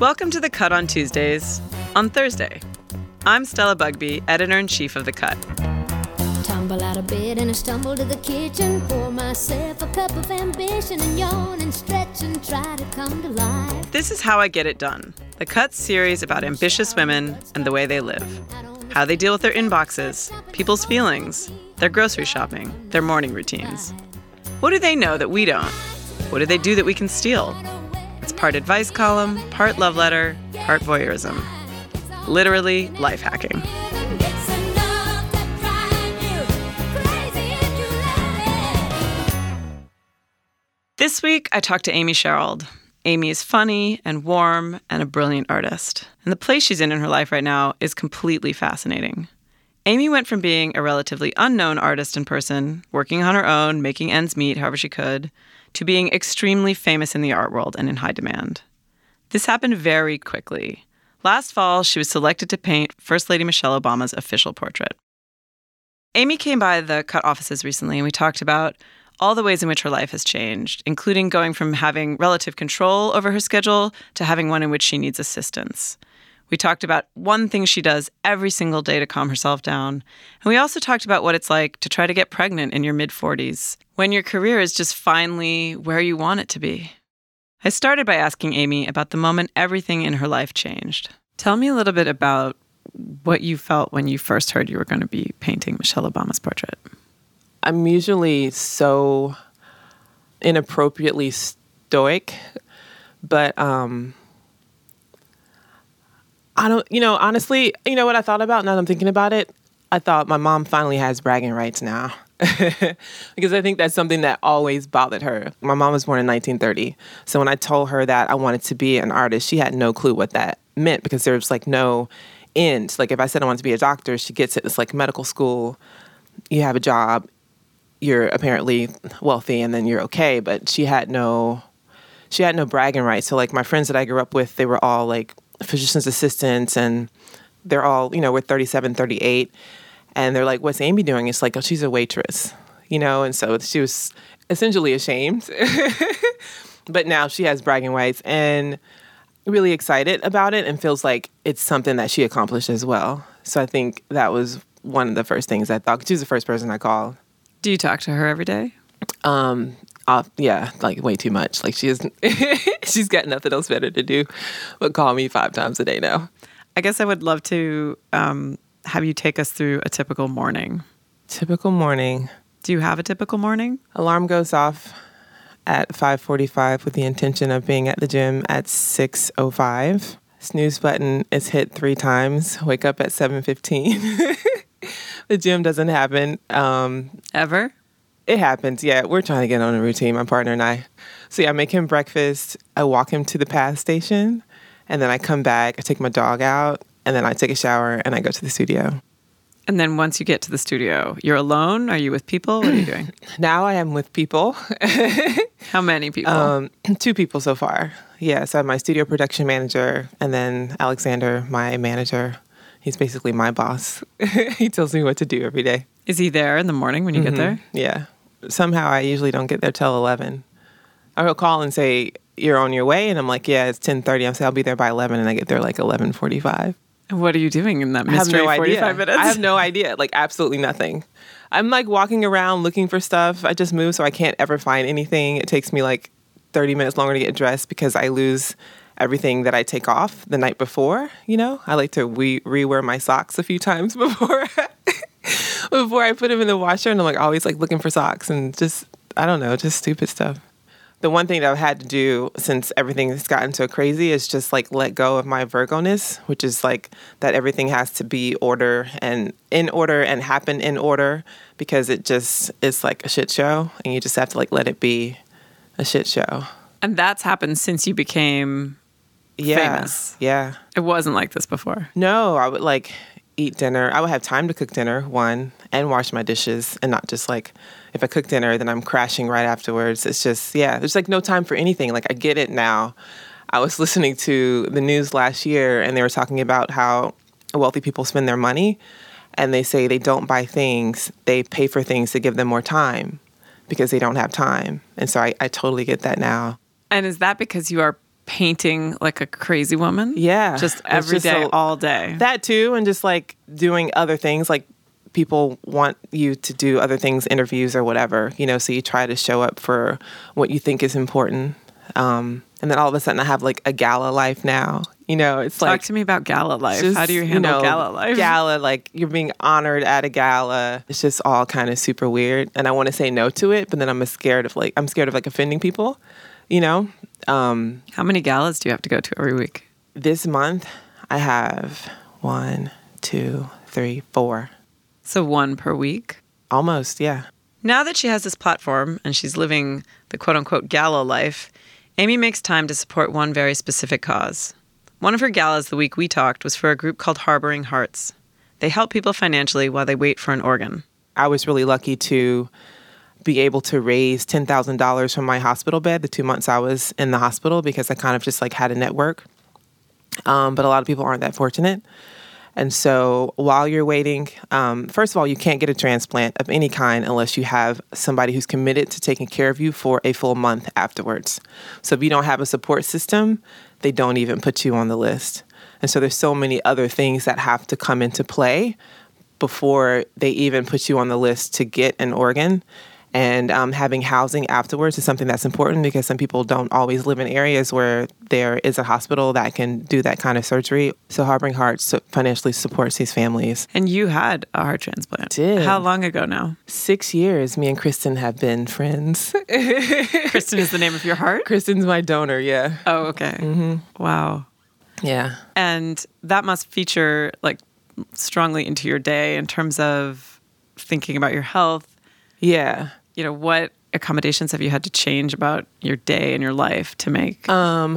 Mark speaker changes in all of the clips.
Speaker 1: Welcome to The Cut on Tuesdays, on Thursday. I'm Stella Bugbee, editor in chief of The Cut.
Speaker 2: Tumble out of bed and I stumble to the kitchen. Pour myself a cup of ambition and yawn and stretch and try to come to life.
Speaker 1: This is How I Get It Done, The Cut series about ambitious women and the way they live. How they deal with their inboxes, people's feelings, their grocery shopping, their morning routines. What do they know that we don't? What do they do that we can steal? It's part advice column, part love letter, part voyeurism. Literally life hacking. This week, I talked to Amy Sherald. Amy is funny and warm and a brilliant artist. And the place she's in in her life right now is completely fascinating. Amy went from being a relatively unknown artist in person, working on her own, making ends meet however she could, to being extremely famous in the art world and in high demand. This happened very quickly. Last fall, she was selected to paint First Lady Michelle Obama's official portrait. Amy came by the cut offices recently and we talked about all the ways in which her life has changed, including going from having relative control over her schedule to having one in which she needs assistance. We talked about one thing she does every single day to calm herself down. And we also talked about what it's like to try to get pregnant in your mid 40s when your career is just finally where you want it to be. I started by asking Amy about the moment everything in her life changed. Tell me a little bit about what you felt when you first heard you were going to be painting Michelle Obama's portrait.
Speaker 3: I'm usually so inappropriately stoic, but um I don't you know, honestly, you know what I thought about now that I'm thinking about it? I thought my mom finally has bragging rights now. because I think that's something that always bothered her. My mom was born in 1930. So when I told her that I wanted to be an artist, she had no clue what that meant because there was like no end. Like if I said I wanted to be a doctor, she gets it. It's like medical school. You have a job, you're apparently wealthy and then you're okay but she had no she had no bragging rights so like my friends that i grew up with they were all like physician's assistants and they're all you know we're 37 38 and they're like what's amy doing it's like oh she's a waitress you know and so she was essentially ashamed but now she has bragging rights and really excited about it and feels like it's something that she accomplished as well so i think that was one of the first things i thought she was the first person i called
Speaker 1: Do you talk to her every day?
Speaker 3: um, uh, yeah, like way too much. Like she is, she's got nothing else better to do but call me five times a day now.
Speaker 1: I guess I would love to um, have you take us through a typical morning.
Speaker 3: Typical morning.
Speaker 1: Do you have a typical morning?
Speaker 3: Alarm goes off at 5:45 with the intention of being at the gym at 6:05. Snooze button is hit three times. Wake up at 7:15. the gym doesn't happen. Um,
Speaker 1: Ever?
Speaker 3: It happens, yeah. We're trying to get on a routine, my partner and I. So yeah, I make him breakfast. I walk him to the PATH station, and then I come back. I take my dog out, and then I take a shower and I go to the studio.
Speaker 1: And then once you get to the studio, you're alone? Are you with people? What are you doing?
Speaker 3: Now I am with people,
Speaker 1: How many people?
Speaker 3: um, two people so far. Yeah, so I have my studio production manager, and then Alexander, my manager. He's basically my boss. he tells me what to do every day.
Speaker 1: Is he there in the morning when you get there?
Speaker 3: Yeah. Somehow I usually don't get there till 11. I'll call and say, you're on your way. And I'm like, yeah, it's 1030. I'm saying I'll be there by 11. And I get there like 1145.
Speaker 1: What are you doing in that
Speaker 3: I have
Speaker 1: mystery
Speaker 3: no
Speaker 1: 45
Speaker 3: idea.
Speaker 1: minutes?
Speaker 3: I have no idea. Like absolutely nothing. I'm like walking around looking for stuff. I just move so I can't ever find anything. It takes me like 30 minutes longer to get dressed because I lose everything that I take off the night before. You know, I like to re- rewear my socks a few times before before I put them in the washer, and I'm like always like looking for socks and just I don't know, just stupid stuff. The one thing that I've had to do since everything has gotten so crazy is just like let go of my Virgo-ness, which is like that everything has to be order and in order and happen in order because it just is like a shit show and you just have to like let it be a shit show.
Speaker 1: And that's happened since you became
Speaker 3: Yeah.
Speaker 1: Famous.
Speaker 3: Yeah.
Speaker 1: it wasn't like this before.
Speaker 3: No, I would like eat dinner. I would have time to cook dinner, one, and wash my dishes, and not just like if I cook dinner, then I'm crashing right afterwards. It's just, yeah, there's like no time for anything. Like, I get it now. I was listening to the news last year, and they were talking about how wealthy people spend their money, and they say they don't buy things, they pay for things to give them more time because they don't have time. And so I, I totally get that now.
Speaker 1: And is that because you are painting like a crazy woman?
Speaker 3: Yeah.
Speaker 1: Just every
Speaker 3: just
Speaker 1: day, all day.
Speaker 3: That too, and just like doing other things, like people want you to do other things, interviews or whatever, you know, so you try to show up for what you think is important. Um, and then all of a sudden I have like a gala life now. You know, it's
Speaker 1: Talk
Speaker 3: like Talk
Speaker 1: to me about gala life.
Speaker 3: just,
Speaker 1: How do you handle
Speaker 3: know,
Speaker 1: gala life?
Speaker 3: Gala, like you're being honored at a gala. It's just all kind of super weird. And I want to say no to it, but then I'm scared of like I'm scared of like offending people, you know? Um,
Speaker 1: How many galas do you have to go to every week?
Speaker 3: this month I have one, two, three, four.
Speaker 1: So one per week.
Speaker 3: Almost, yeah.
Speaker 1: Now that she has this platform and she's living the quote unquote gala life, Amy makes time to support one very specific cause. One of her galas the week we talked was for a group called Harboring Hearts. They help people financially while they wait for an organ.
Speaker 3: I was really lucky to be able to raise $10,000 from my hospital bed the two months I was in the hospital because I kind of just like had a network. Um, but a lot of people aren't that fortunate. And so while you're waiting, um, first of all, you can't get a transplant of any kind unless you have somebody who's committed to taking care of you for a full month afterwards. So if you don't have a support system, they don't even put you on the list. And so there's so many other things that have to come into play before they even put you on the list to get an organ. And um, having housing afterwards is something that's important because some people don't always live in areas where there is a hospital that can do that kind of surgery. So Harboring Hearts financially supports these families.
Speaker 1: And you had a heart transplant.
Speaker 3: Did.
Speaker 1: How long ago now?
Speaker 3: Six years, me and Kristen have been friends.
Speaker 1: Kristen is the name of your heart?
Speaker 3: Kristen's my donor, yeah.
Speaker 1: Oh, okay. Wow.
Speaker 3: Yeah.
Speaker 1: And that must feature like strongly into your day in terms of thinking about your health.
Speaker 3: Yeah.
Speaker 1: You know, what accommodations have you had to change about your day and your life to make
Speaker 3: Um,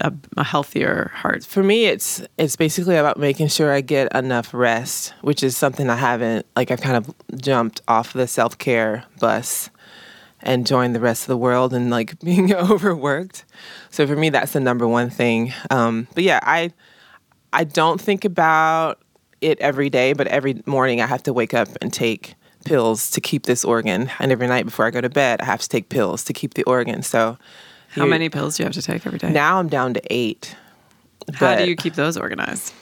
Speaker 1: a, a healthier heart?
Speaker 3: for me it's it's basically about making sure I get enough rest, which is something I haven't like I've kind of jumped off the self-care bus and joined the rest of the world and like being overworked. So for me that's the number one thing. Um, but yeah, I I don't think about it every day, but every morning I have to wake up and take pills to keep this organ. And every night before I go to bed, I have to take pills to keep the organ. So
Speaker 1: How many pills do you have to take every day?
Speaker 3: Now I'm down to eight.
Speaker 1: How do you keep those organized?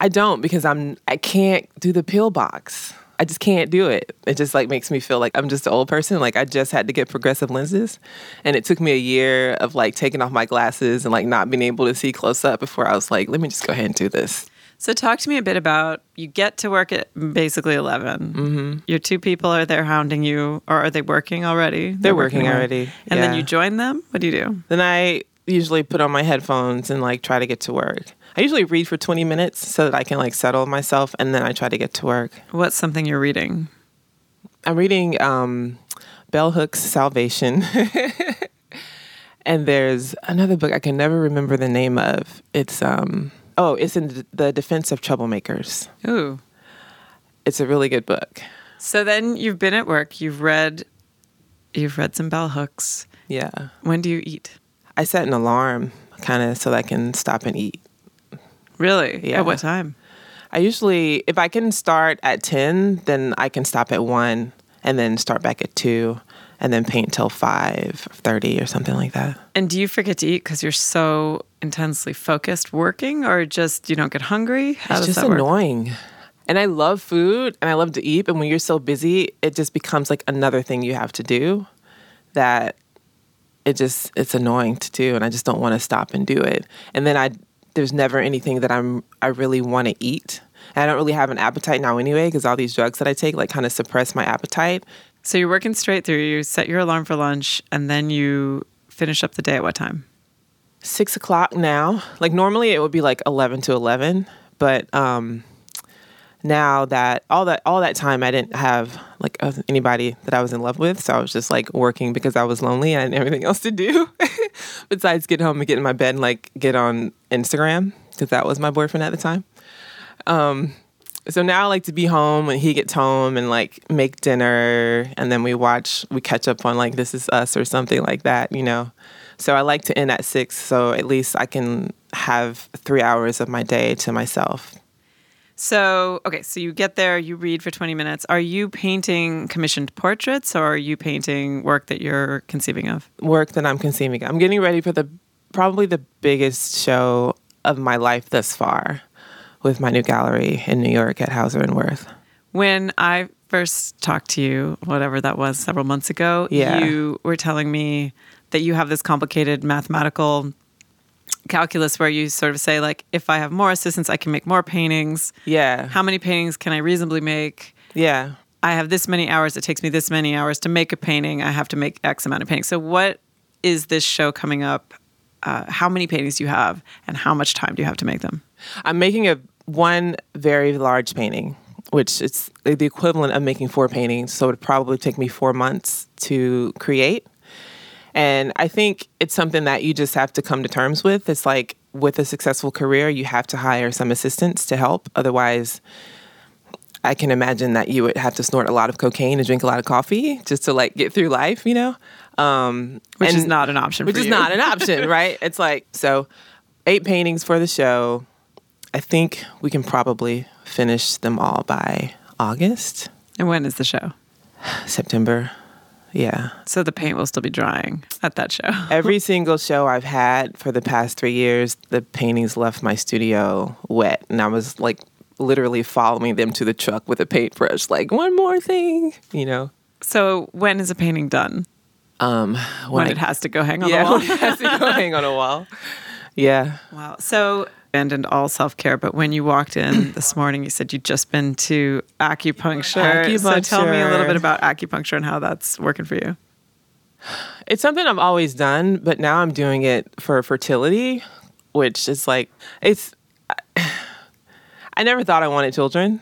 Speaker 3: I don't because I'm I can't do the pill box. I just can't do it. It just like makes me feel like I'm just an old person. Like I just had to get progressive lenses, and it took me a year of like taking off my glasses and like not being able to see close up before I was like, let me just go ahead and do this.
Speaker 1: So, talk to me a bit about you get to work at basically 11. Mm-hmm. Your two people are there hounding you, or are they working already? They're,
Speaker 3: working
Speaker 1: hard.
Speaker 3: already,
Speaker 1: And then you join them? What do you do?
Speaker 3: Then I usually put on my headphones and like try to get to work. I usually read for 20 minutes so that I can like settle myself, and then I try to get to work.
Speaker 1: What's something you're reading?
Speaker 3: I'm reading um, Bell Hooks Salvation. and there's another book I can never remember the name of. It's um oh, it's in the defense of troublemakers.
Speaker 1: Ooh.
Speaker 3: It's a really good book.
Speaker 1: So then you've been at work, you've read you've read some bell hooks.
Speaker 3: Yeah.
Speaker 1: When do you eat?
Speaker 3: I set an alarm kind of so that I can stop and eat.
Speaker 1: Really?
Speaker 3: Yeah.
Speaker 1: At what time?
Speaker 3: I usually if I can start at 10, then I can stop at 1 and then start back at 2 and then paint till 5:30 or something like that.
Speaker 1: And do you forget to eat because you're so intensely focused working, or just you don't get hungry? How
Speaker 3: it's just
Speaker 1: that work?
Speaker 3: annoying. And I love food and I love to eat, but when you're so busy, it just becomes like another thing you have to do that it just it's annoying to do and I just don't want to stop and do it. And then I there's never anything that I'm I really want to eat. And I don't really have an appetite now anyway because all these drugs that I take like kind of suppress my appetite.
Speaker 1: So you're working straight through. You set your alarm for lunch, and then you finish up the day at what time?
Speaker 3: Six o'clock now. Like normally it would be like eleven to eleven, but um, now that all that all that time I didn't have like anybody that I was in love with, so I was just like working because I was lonely and everything else to do besides get home and get in my bed and like get on Instagram because that was my boyfriend at the time. Um, so now I like to be home when he gets home and like make dinner and then we watch we catch up on like This Is Us or something like that, you know. So I like to end at six so at least I can have three hours of my day to myself.
Speaker 1: So, okay, so you get there, you read for 20 minutes. Are you painting commissioned portraits or are you painting work that you're conceiving of?
Speaker 3: Work that I'm conceiving. I'm getting ready for the probably the biggest show of my life thus far with my new gallery in New York at Hauser and Wirth.
Speaker 1: When I first talked to you, whatever that was, several months ago,
Speaker 3: Yeah.
Speaker 1: you were telling me that you have this complicated mathematical calculus where you sort of say like if I have more assistants I can make more paintings.
Speaker 3: Yeah.
Speaker 1: How many paintings can I reasonably make?
Speaker 3: Yeah.
Speaker 1: I have this many hours. It takes me this many hours to make a painting. I have to make X amount of paintings. So, what is this show coming up? Uh, how many paintings do you have, and how much time do you have to make them?
Speaker 3: I'm making a one very large painting, which is the equivalent of making four paintings. So it would probably take me four months to create. And I think it's something that you just have to come to terms with. It's like with a successful career, you have to hire some assistants to help. Otherwise, I can imagine that you would have to snort a lot of cocaine and drink a lot of coffee just to like get through life, you know? Um,
Speaker 1: Which is not an option.
Speaker 3: which is
Speaker 1: you.
Speaker 3: not an option, right? It's like so eight paintings for the show. I think we can probably finish them all by August,
Speaker 1: And when is the show?
Speaker 3: September. Yeah.
Speaker 1: So the paint will still be drying at that show.
Speaker 3: Every single show I've had for the past 3 years, the paintings left my studio wet and I was like literally following them to the truck with a paintbrush like one more thing, you know.
Speaker 1: So when is a painting done?
Speaker 3: Um
Speaker 1: When,
Speaker 3: I-
Speaker 1: it has to go hang on
Speaker 3: yeah,
Speaker 1: the wall.
Speaker 3: when it has to go hang on a wall. Yeah.
Speaker 1: Wow. So abandoned all self care, but when you walked in this morning, you said you'd just been to acupuncture. So tell me a little bit about acupuncture and how that's working for you.
Speaker 3: It's something I've always done, but now I'm doing it for fertility, which is like it's. I never thought I wanted children.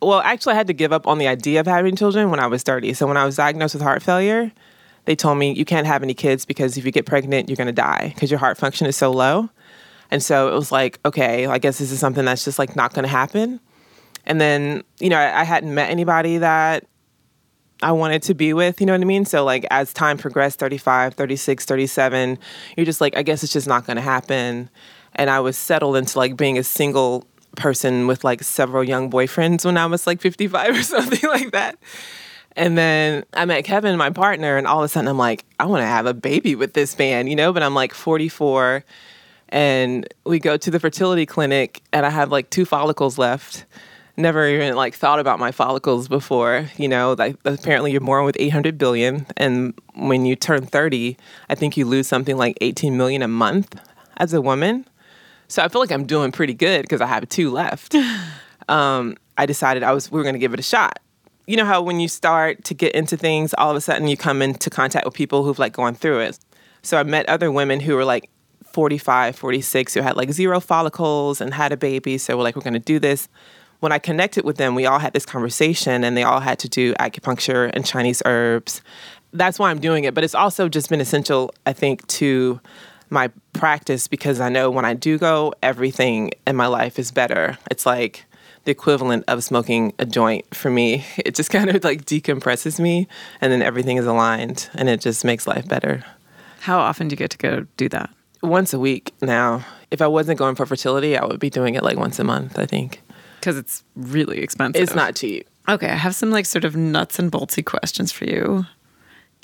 Speaker 3: Well, actually, I had to give up on the idea of having children when I was 30. So when I was diagnosed with heart failure, they told me you can't have any kids because if you get pregnant, you're going to die because your heart function is so low. And so it was like, okay, I guess this is something that's just like not going to happen. And then, you know, I, I hadn't met anybody that I wanted to be with, you know what I mean? So like as time progressed, 35, 36, 37, you're just like I guess it's just not going to happen. And I was settled into like being a single person with like several young boyfriends when I was like 55 or something like that. And then I met Kevin, my partner, and all of a sudden I'm like, I want to have a baby with this man, you know? But I'm like 44 and we go to the fertility clinic and I have like two follicles left. Never even like thought about my follicles before, you know, like apparently you're born with 800 billion and when you turn 30, I think you lose something like 18 million a month as a woman. So I feel like I'm doing pretty good because I have two left. um, I decided I was we were going to give it a shot. You know how when you start to get into things, all of a sudden you come into contact with people who've like gone through it. So I met other women who were like 45, 46 who had like zero follicles and had a baby. So we're like, we're going to do this. When I connected with them, we all had this conversation and they all had to do acupuncture and Chinese herbs. That's why I'm doing it. But it's also just been essential, I think, to my practice because I know when I do go, everything in my life is better. It's like the equivalent of smoking a joint for me. It just kind of like decompresses me and then everything is aligned and it just makes life better
Speaker 1: How often do you get to go do that?
Speaker 3: Once a week now. If I wasn't going for fertility, I would be doing it like once a month, I think.
Speaker 1: Because it's really expensive.
Speaker 3: It's not cheap.
Speaker 1: Okay, I have some like sort of nuts and boltsy questions for you.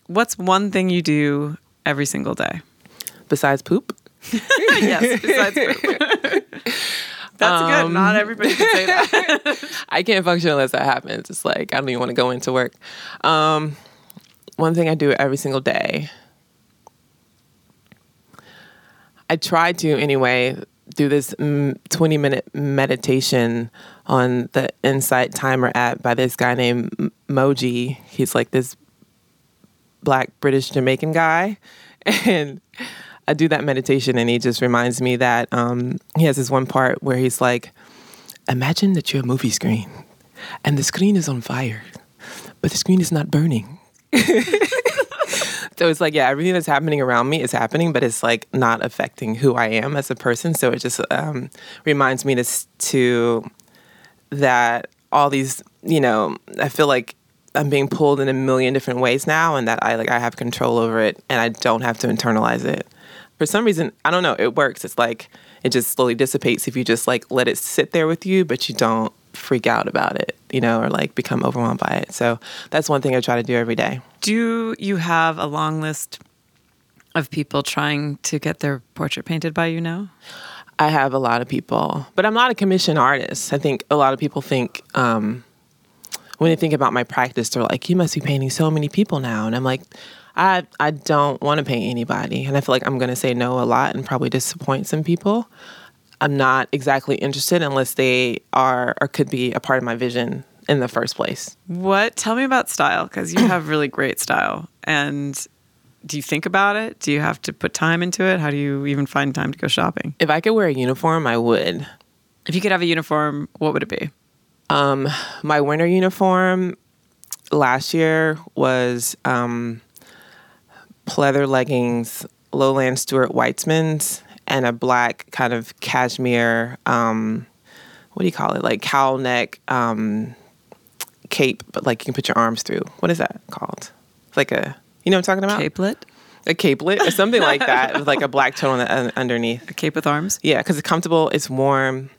Speaker 1: What's one thing you do every single day?
Speaker 3: Besides poop,
Speaker 1: yes, besides poop. That's good. Not everybody can say that.
Speaker 3: I can't function unless that happens. It's like I don't even want to go into work. Um, one thing I do every single day. I try to anyway do this mm, 20 minute meditation on the Insight Timer app by this guy named Mooji. He's like this black British Jamaican guy, and I do that meditation, and he just reminds me that um, he has this one part where he's like, "Imagine that you're a movie screen, and the screen is on fire, but the screen is not burning." so it's like, yeah, everything that's happening around me is happening, but it's like not affecting who I am as a person. So it just um, reminds me to to that all these, you know, I feel like I'm being pulled in a million different ways now, and that I like I have control over it, and I don't have to internalize it. For some reason, I don't know, it works. It's like it just slowly dissipates if you just like let it sit there with you, but you don't freak out about it, you know, or like become overwhelmed by it. So that's one thing I try to do every day.
Speaker 1: Do you have a long list of people trying to get their portrait painted by you now?
Speaker 3: I have a lot of people, but I'm not a commission artist. I think a lot of people think um, when they think about my practice, they're like, "You must be painting so many people now," and I'm like, I I don't want to paint anybody, and I feel like I'm going to say no a lot and probably disappoint some people. I'm not exactly interested unless they are or could be a part of my vision in the first place.
Speaker 1: What? Tell me about style because you have really great style. And do you think about it? Do you have to put time into it? How do you even find time to go shopping?
Speaker 3: If I could wear a uniform, I would.
Speaker 1: If you could have a uniform, what would it be?
Speaker 3: Um, my winter uniform last year was um, pleather leggings, Lowland Stuart Weitzman's, and a black kind of cashmere, um, what do you call it? Like cowl neck um, cape, but like you can put your arms through. What is that called? It's like a, you know what I'm talking about?
Speaker 1: Capelet?
Speaker 3: A capelet or something like that with like a black tone uh, underneath.
Speaker 1: A cape with arms?
Speaker 3: Yeah, because it's comfortable, it's warm.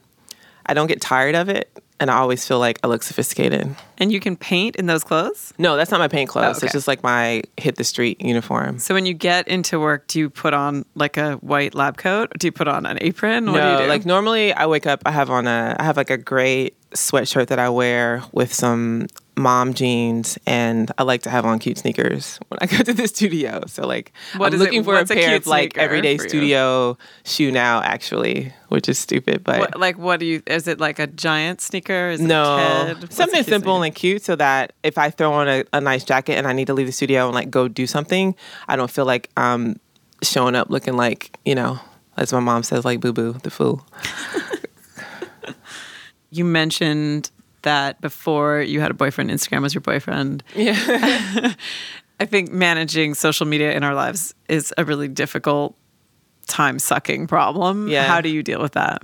Speaker 3: I don't get tired of it and I always feel like I look sophisticated.
Speaker 1: And you can paint in those clothes?
Speaker 3: No, that's not my paint oh, clothes.
Speaker 1: Oh, okay.
Speaker 3: It's just like my hit the street uniform.
Speaker 1: So when you get into work, do you put on like a white lab coat? Do you put on an apron? What
Speaker 3: no,
Speaker 1: do you do?
Speaker 3: like normally I wake up, I have on a, I have like a gray sweatshirt that I wear with some mom jeans, and I like to have on cute sneakers when I go to the studio. So like,
Speaker 1: What
Speaker 3: I'm
Speaker 1: is it-
Speaker 3: looking for a
Speaker 1: what's a
Speaker 3: pair of like everyday studio shoe now, actually, which is stupid, but.
Speaker 1: What, like what do you? Is it like a giant sneaker? Is
Speaker 3: No,
Speaker 1: a kid? What's a
Speaker 3: something simple
Speaker 1: sneaker?
Speaker 3: and cute, so that if I throw on a, a nice jacket and I need to leave the studio and like go do something, I don't feel like I'm showing up looking like you know, as my mom says, like boo boo the fool.
Speaker 1: You mentioned that before you had a boyfriend, Instagram was your boyfriend.
Speaker 3: Yeah,
Speaker 1: I think managing social media in our lives is a really difficult, time sucking problem.
Speaker 3: Yeah.
Speaker 1: How do you deal with that?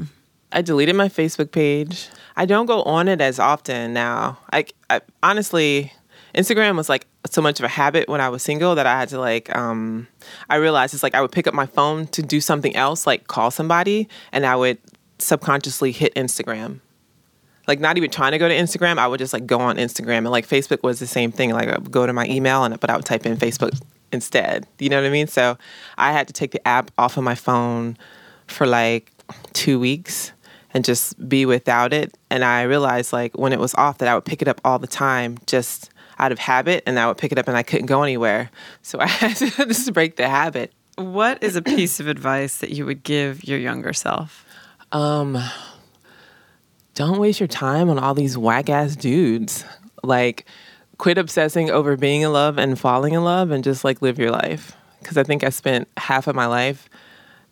Speaker 3: I deleted my Facebook page. I don't go on it as often now. I, I honestly, Instagram was like so much of a habit when I was single that I had to like. Um, I realized it's like I would pick up my phone to do something else, like call somebody, and I would subconsciously hit Instagram. Like not even trying to go to Instagram, I would just like go on Instagram, and like Facebook was the same thing. Like I would go to my email, and but I would type in Facebook instead. You know what I mean? So I had to take the app off of my phone for like two weeks and just be without it. And I realized like when it was off that I would pick it up all the time just out of habit and I would pick it up and I couldn't go anywhere. So I had to just break the habit.
Speaker 1: What is a piece of advice that you would give your younger self?
Speaker 3: Um don't waste your time on all these whack ass dudes. Like quit obsessing over being in love and falling in love and just like live your life. Cuz I think I spent half of my life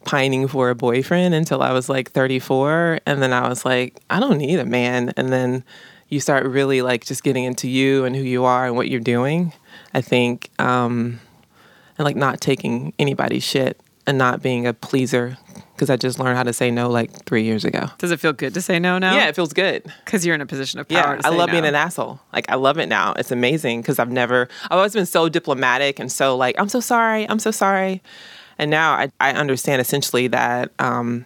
Speaker 3: pining for a boyfriend until I was like 34 and then I was like I don't need a man and then you start really like just getting into you and who you are and what you're doing. I think um and like not taking anybody's shit and not being a pleaser because I just learned how to say no like 3 years ago.
Speaker 1: Does it feel good to say no now?
Speaker 3: Yeah, it feels good.
Speaker 1: Because you're in a position of power.
Speaker 3: Yeah, I love
Speaker 1: no.
Speaker 3: being an asshole. Like I love it now. It's amazing because I've never. I've always been so diplomatic and so like I'm so sorry. I'm so sorry. And now I I understand essentially that um,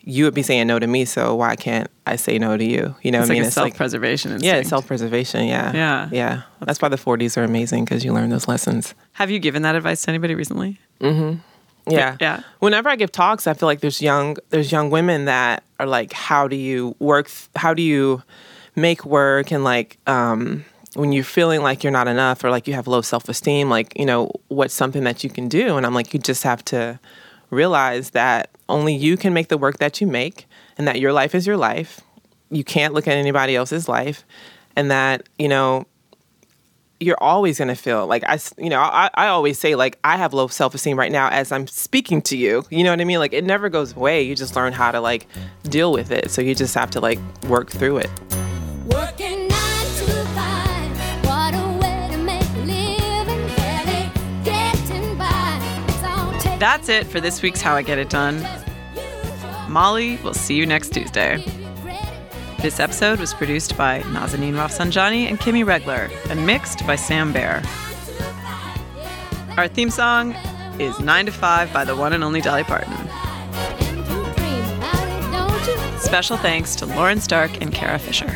Speaker 3: you would be saying no to me. So why can't I say no to you? You know
Speaker 1: It's
Speaker 3: what I
Speaker 1: like
Speaker 3: mean?
Speaker 1: a self-preservation
Speaker 3: yeah, it's self preservation. Yeah,
Speaker 1: Yeah.
Speaker 3: yeah. That's why the 40s are amazing because you learn those lessons.
Speaker 1: Have you given that advice to anybody recently?
Speaker 3: Yeah.
Speaker 1: Yeah.
Speaker 3: Whenever I give talks, I feel like there's young there's young women that are like, how do you work? How do you make work? And like, um, when you're feeling like you're not enough or like you have low self esteem, like you know, what's something that you can do? And I'm like, you just have to realize that only you can make the work that you make, and that your life is your life. You can't look at anybody else's life, and that you know you're always going to feel like I, you know, I, I always say like I have low self esteem right now as I'm speaking to you. You know what I mean? Like it never goes away. You just learn how to like deal with it. So you just have to like work through it.
Speaker 2: Working nine to five, what a way to make a living, barely getting by. So take
Speaker 1: That's it for this week's How I Get It Done. Molly, we'll see you next Tuesday. This episode was produced by Nazanin Rafsanjani and Kimmy Regler and mixed by Sam Bair. Our theme song is 9 to 5 by the one and only Dolly Parton. Special thanks to Lauren Stark and Kara Fisher.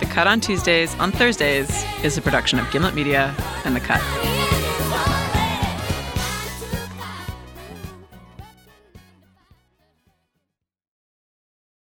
Speaker 1: The Cut on Tuesdays on Thursdays is a production of Gimlet Media and The Cut.